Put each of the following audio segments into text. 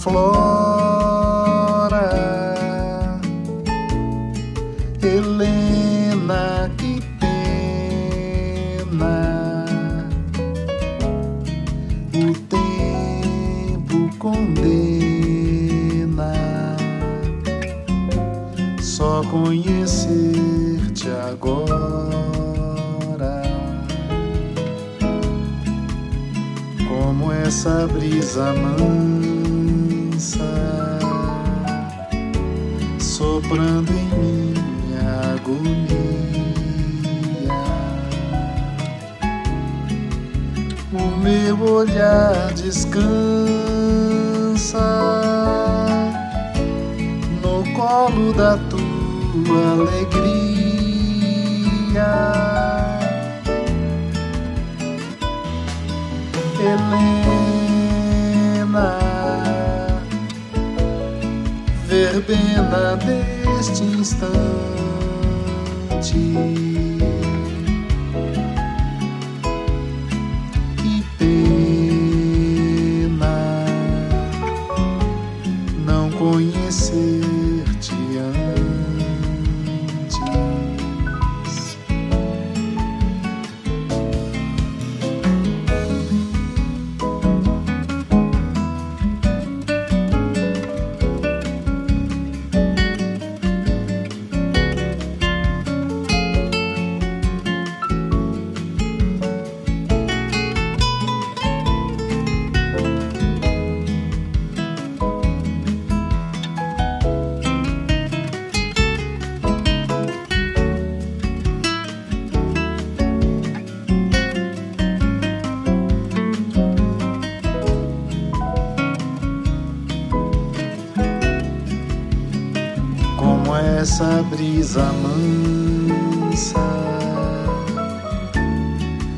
floor. Da tua alegria. Helena, verbena deste instante. Essa brisa mansa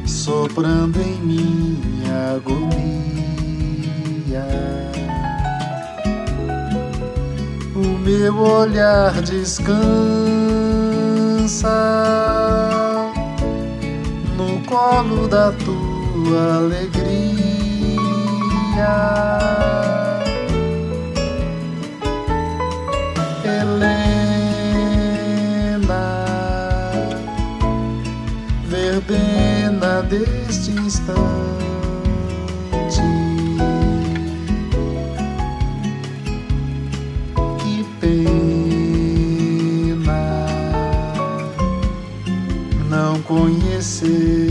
soprando em minha agonia. O meu olhar descansa no colo da tua alegria. Deste instante. Que pena não conhecer-te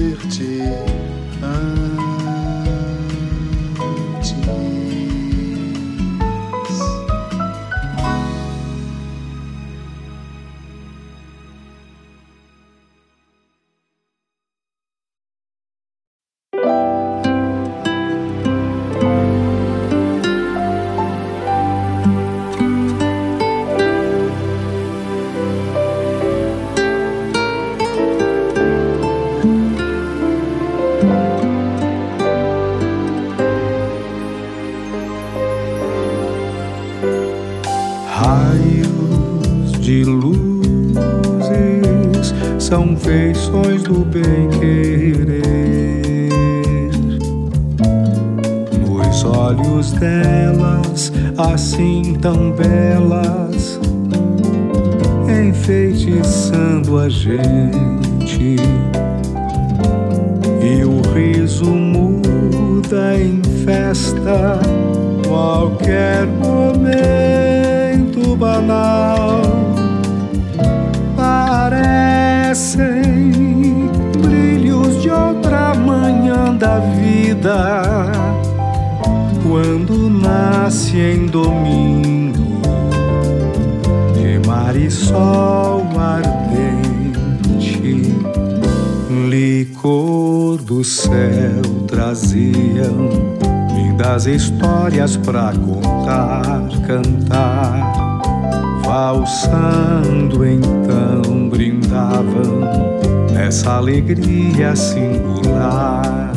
tão belas, enfeitiçando a gente. do céu traziam lindas histórias pra contar, cantar. Valsando então brindavam nessa alegria singular.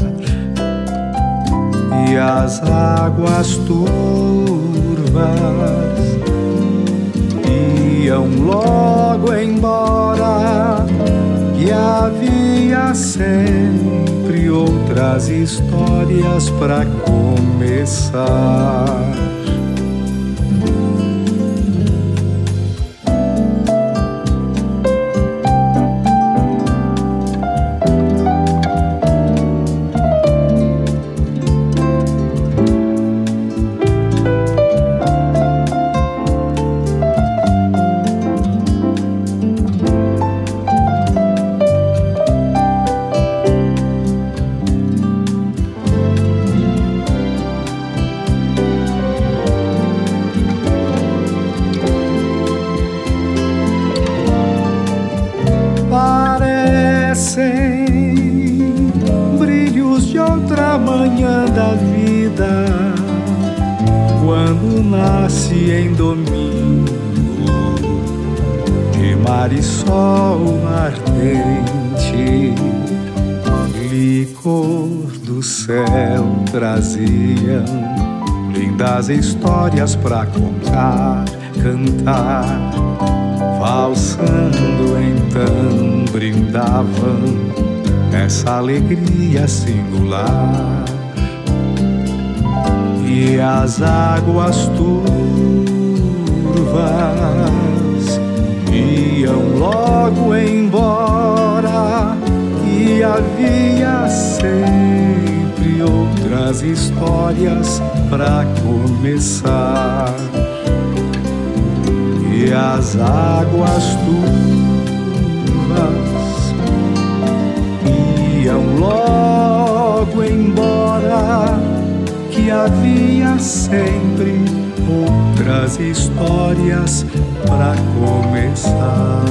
E as águas turvas iam logo embora, e a vida sempre outras histórias para começar. Lindas histórias pra contar, cantar. Valsando então brindavam essa alegria singular. E as águas turvas iam logo embora e havia sempre outras histórias para começar. E as águas turvas iam logo embora, que havia sempre outras histórias para começar.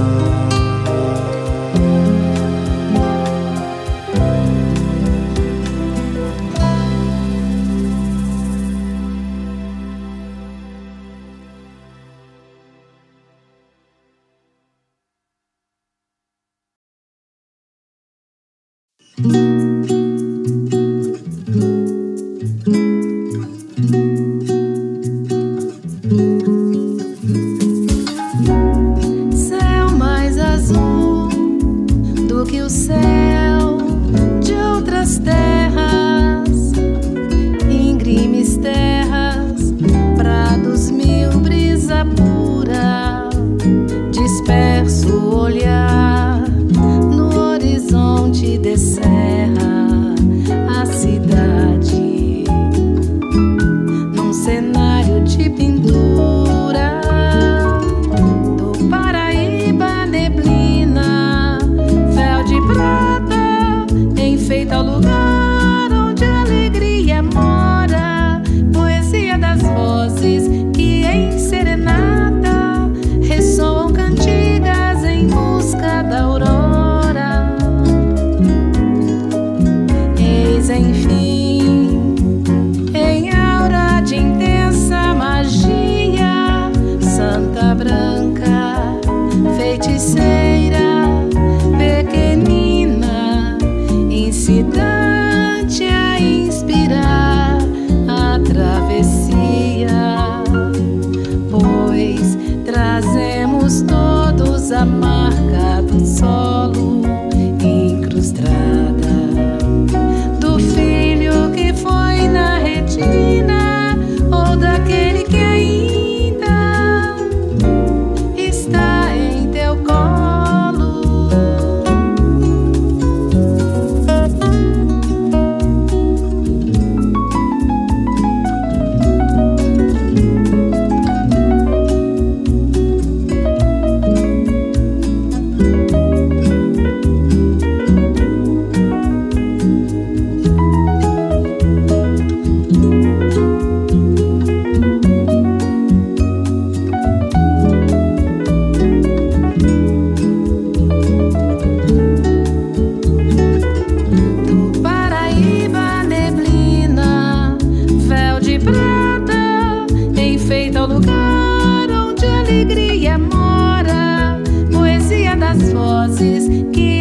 Give.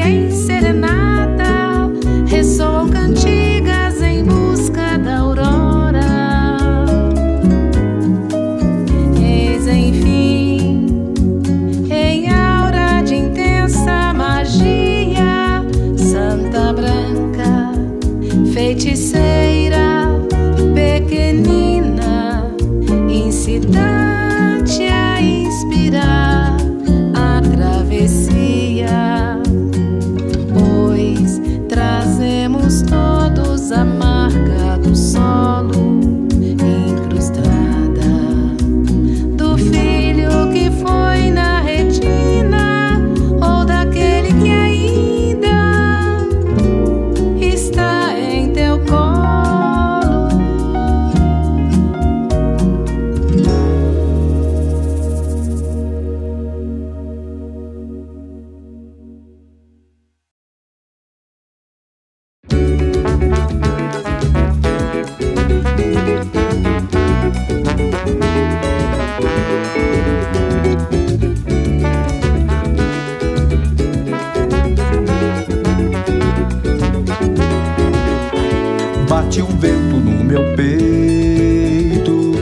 o um vento no meu peito.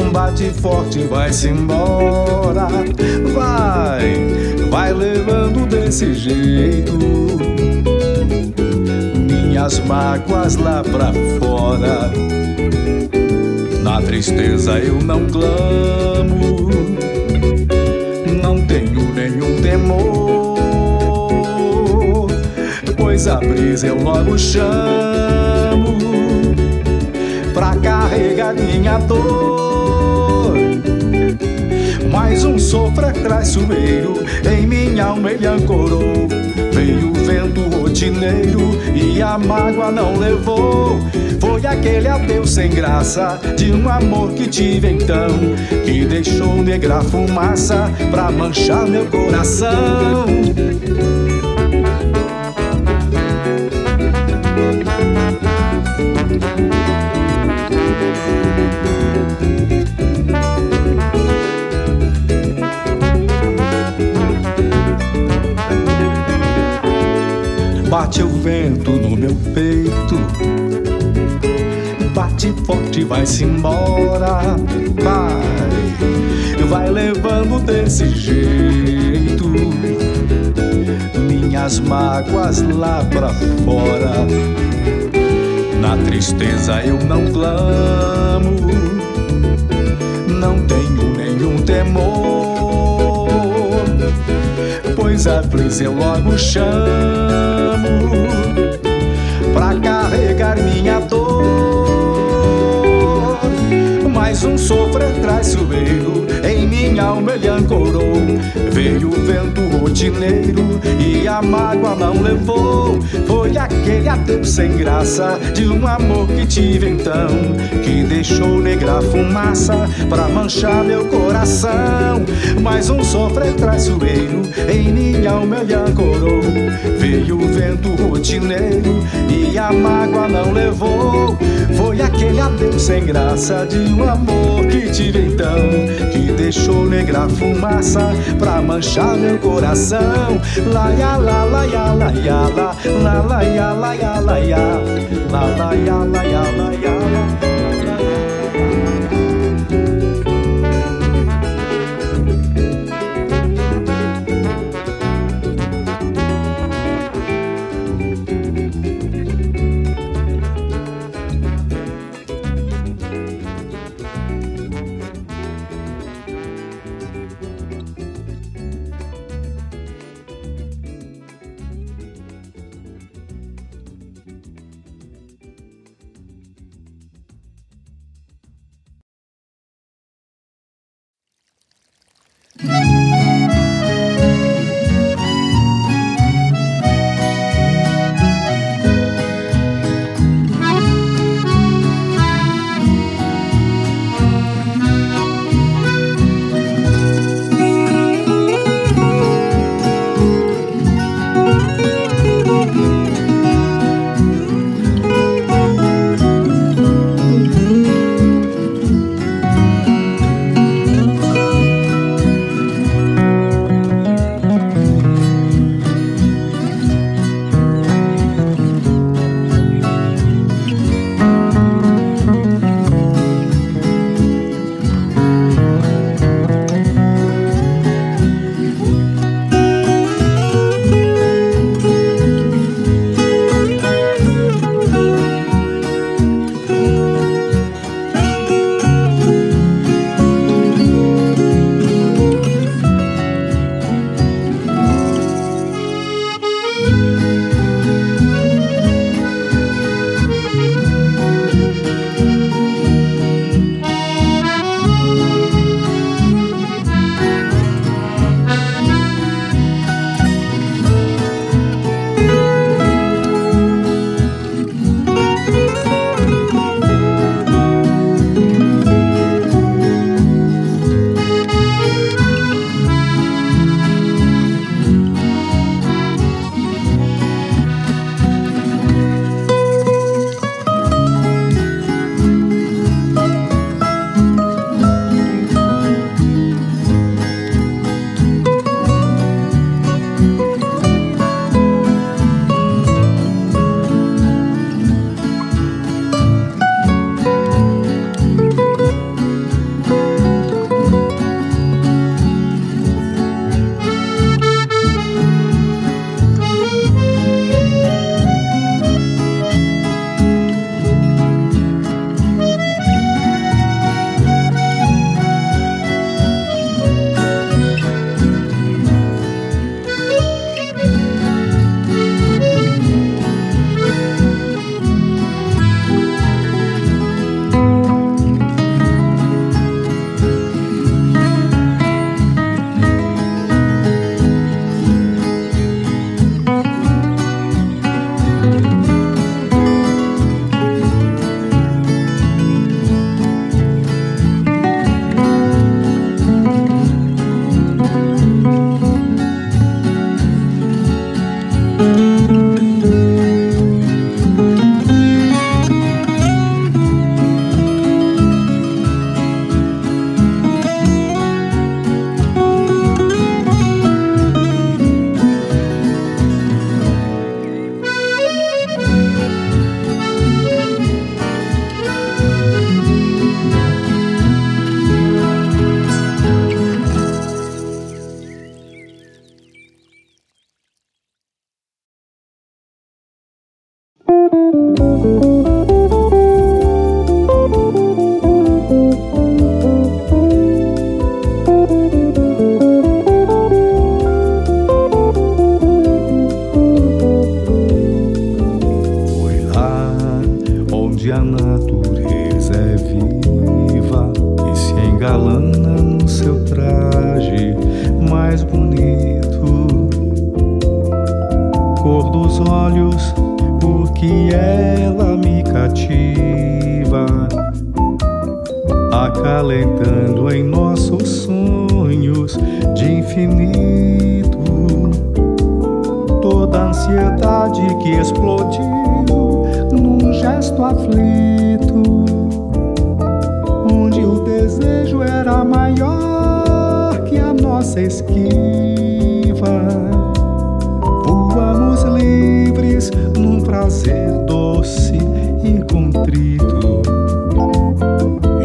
Um bate forte vai-se embora, vai, vai levando desse jeito. Minhas mágoas lá pra fora. Na tristeza eu não clamo, não tenho nenhum temor, pois a brisa eu logo chamo pra carregar minha dor. Mais um sopro traiçoeiro em minha alma ele ancorou. Veio o vento rotineiro e a mágoa não levou. Foi aquele adeus sem graça de um amor que tive então, que deixou negra fumaça pra manchar meu coração. Bate o vento no meu peito. Bate forte, vai-se embora. Vai, vai levando desse jeito. Minhas mágoas lá pra fora. Na tristeza eu não clamo. Não tenho nenhum temor Brisa eu logo chamo pra carregar minha dor. Mais um sofrer traiçoeiro minha alma ele ancorou. Veio o vento rotineiro e a mágoa não levou. Foi aquele adeus sem graça de um amor que tive então, que deixou negra fumaça pra manchar meu coração. Mais um sofrer traiçoeiro em minha alma ele ancorou. Veio o vento rotineiro e a mágoa não levou. Foi aquele adeus sem graça de um amor que tive então, que deixou negra fumaça pra manchar meu coração. La ya la la ya la la la la ya la ya la ya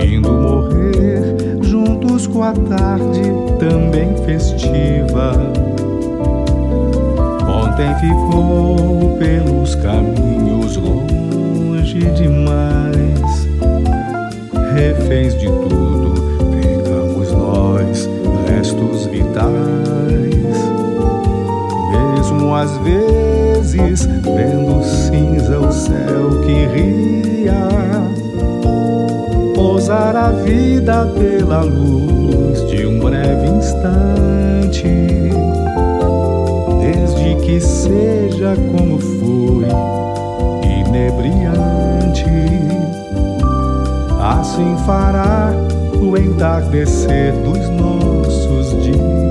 indo morrer juntos com a tarde também festiva ontem ficou pelos caminhos longe demais. Reféns de tudo, ficamos nós, restos vitais. Mesmo às vezes, vendo cinza o céu que ria. Pousar a vida pela luz de um breve instante que seja como foi, inebriante. Assim fará o entardecer dos nossos dias.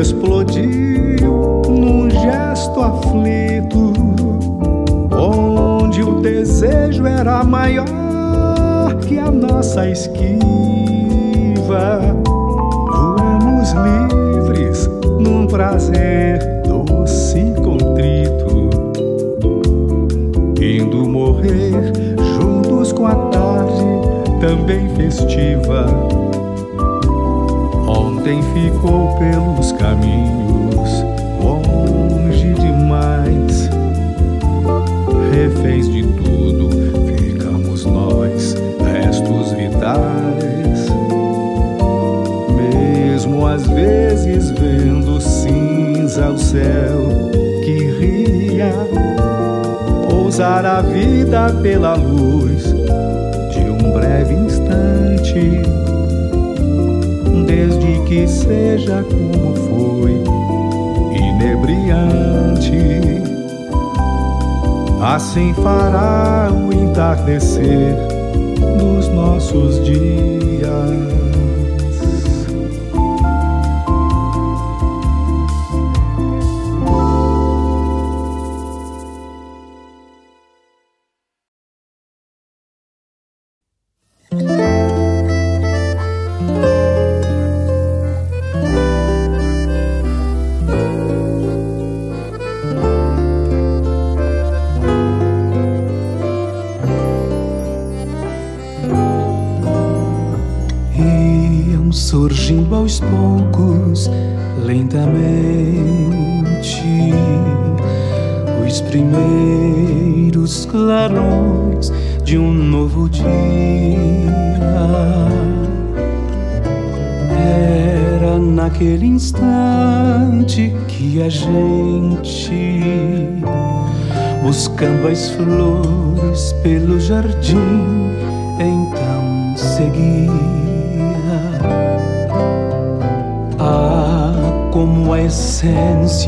Explodiu num gesto aflito, onde o desejo era maior que a nossa esquiva. Voamos livres num prazer doce e contrito, indo morrer juntos com a tarde também festiva ontem ficou pelos caminhos longe demais. Reféns de tudo, ficamos nós, restos vitais. Mesmo às vezes vendo cinza o céu que ria, pousar a vida pela luz de um breve instante que seja como foi, inebriante. Assim fará o entardecer dos nossos dias.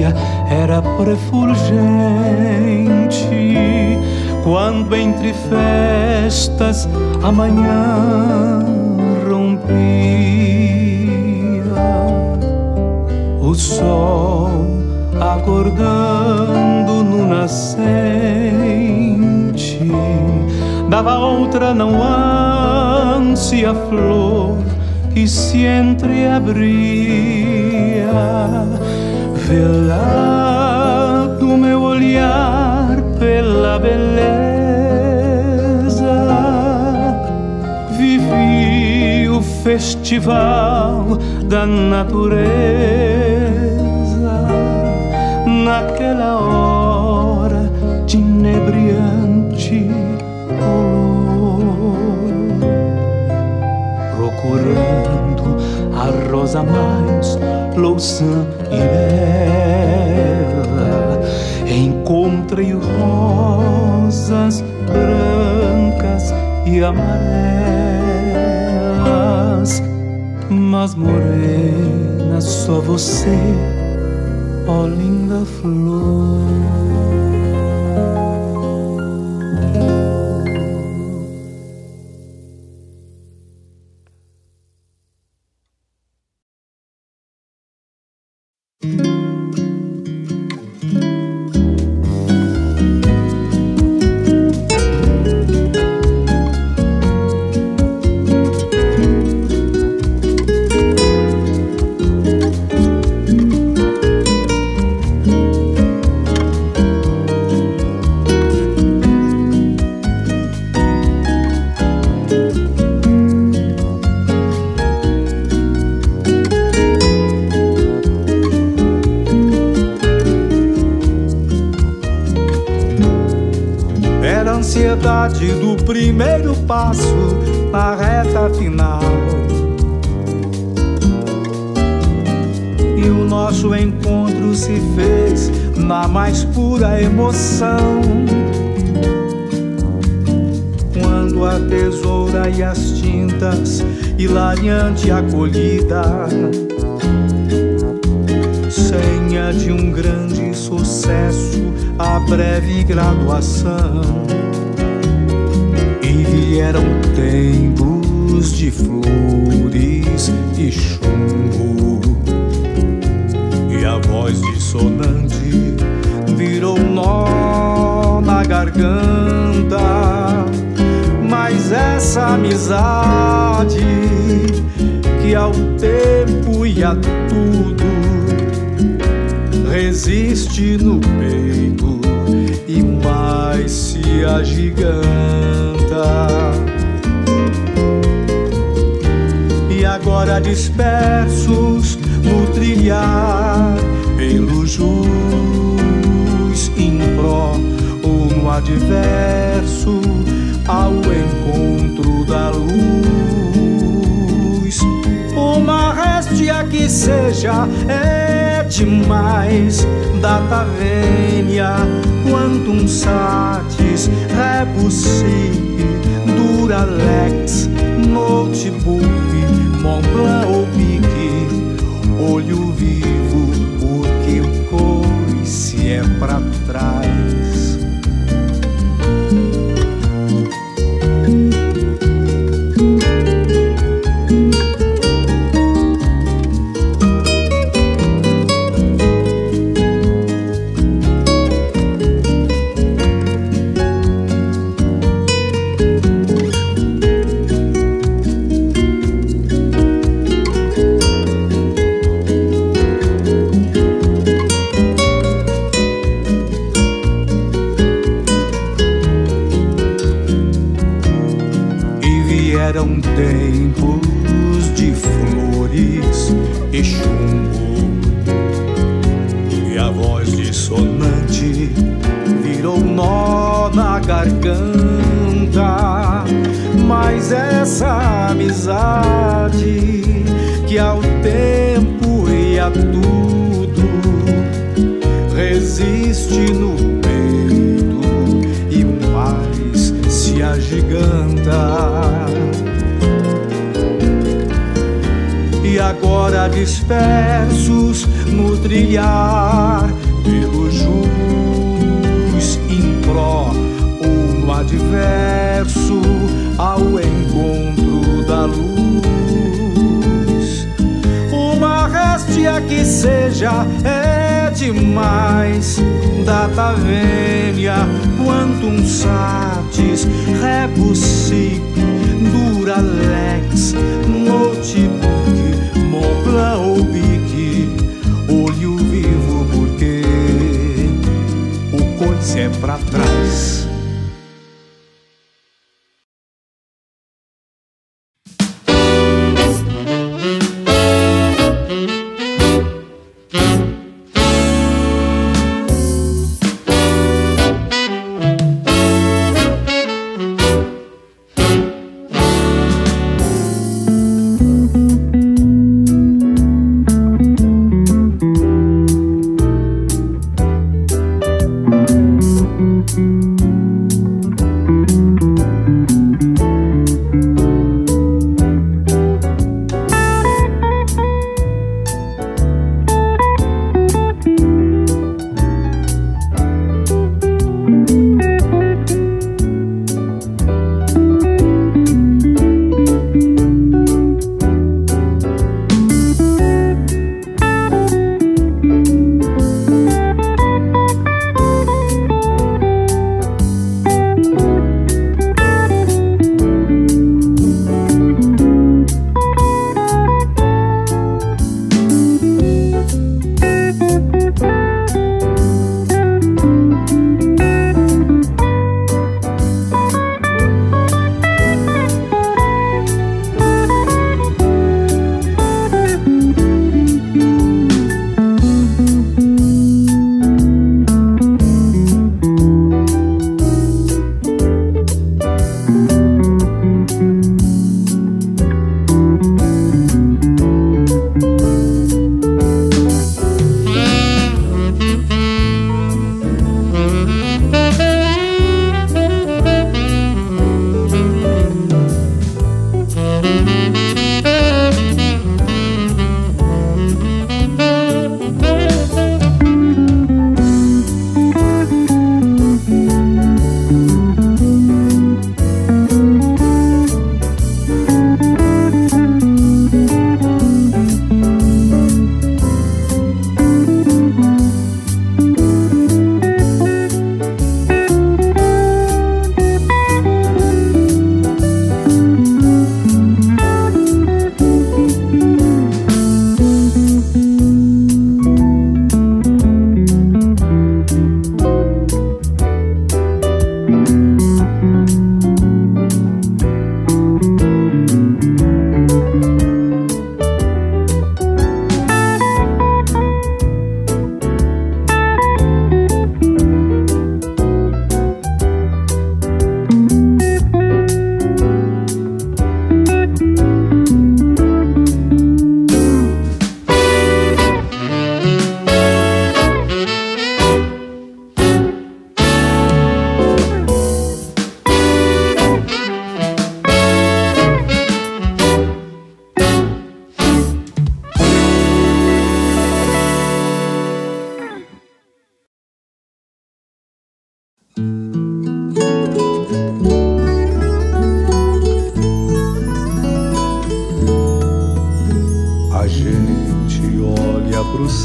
Essência era prefulgente, quando entre festas a manhã rompia. O sol acordando no nascente, dava outra não ânsia flor que se entreabria, velado meu olhar pela beleza, vivi o festival da natureza. Naquela hora de inebriante color, procurando a rosa mais louçã e bela, encontrei rosas brancas e amarelas, mas morena só você, ó linda flor. A breve graduação. E vieram tempos de flores e chumbo, e a voz dissonante virou nó na garganta mas essa amizade que ao tempo e a tudo resiste no e mais se agiganta. E agora dispersos no trilhar pelo jus in pro ou no adverso ao encontro da luz. Uma réstia que seja é demais, data vênia, quantum satis, rebussive, duralex, notebook, Montblanc adverso ao encontro da luz. Uma réstia que seja é demais, data vênia, quantum satis, rebussic, duralex, notebook Mopla ou pique, olho vivo porque o coice é pra trás.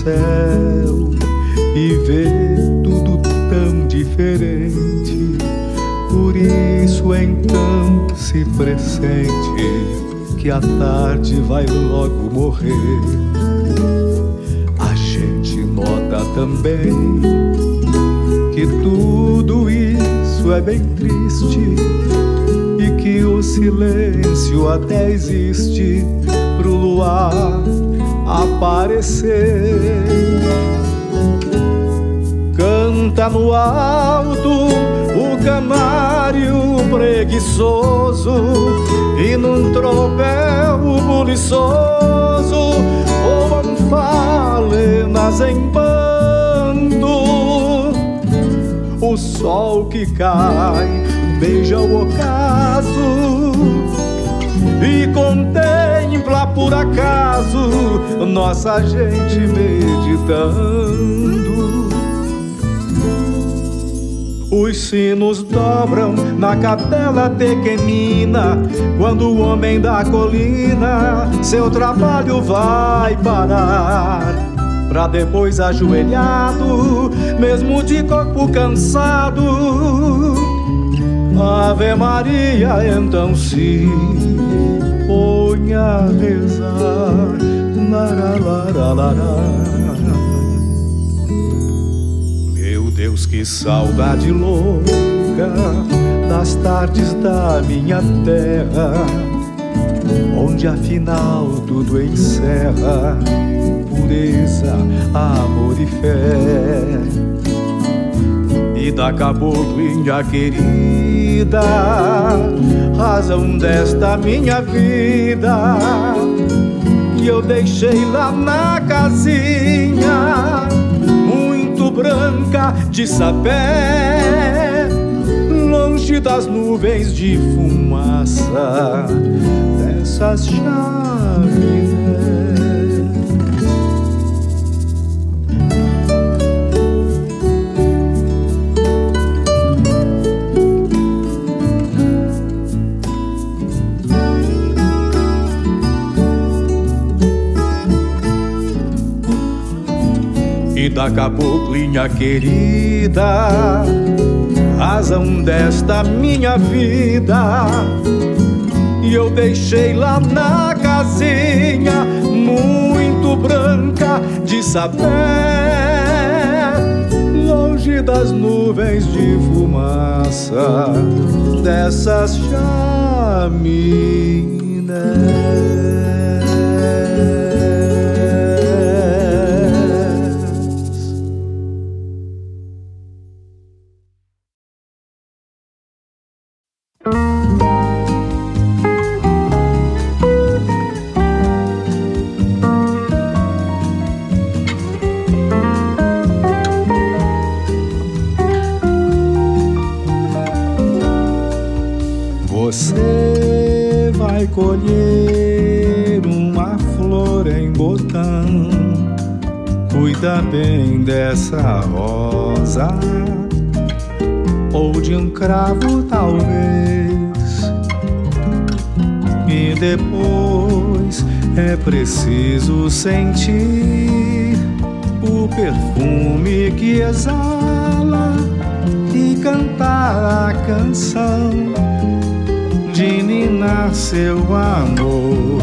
céu e vê tudo tão diferente. Por isso então se pressente que a tarde vai logo morrer. A gente nota também que tudo isso é bem triste e que o silêncio até existe pro luar aparecer. Canta no alto o canário preguiçoso e num tropel buliçoso o falenas em bando. O sol que cai beija o ocaso e contém por acaso nossa gente meditando. Os sinos dobram na capela pequenina, quando o homem da colina seu trabalho vai parar pra depois ajoelhado, mesmo de corpo cansado. Ave Maria, então se põe a rezar. Meu Deus, que saudade louca das tardes da minha terra, onde afinal tudo encerra pureza, amor e fé vida, acabou, índia querida, razão desta minha vida. Que eu deixei lá na casinha, muito branca de sapé, longe das nuvens de fumaça dessas chaves. Da caboclinha querida, razão desta minha vida. E eu deixei lá na casinha, muito branca de saber, longe das nuvens de fumaça dessas chaminé. Depois é preciso sentir o perfume que exala e cantar a canção de ninar seu amor.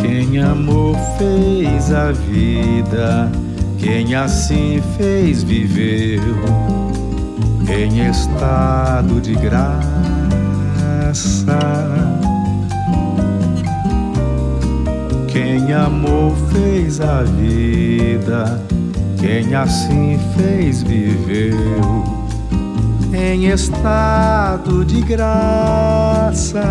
Quem amou fez a vida, quem assim fez viveu em estado de graça. Amou fez a vida, quem assim fez viveu em estado de graça.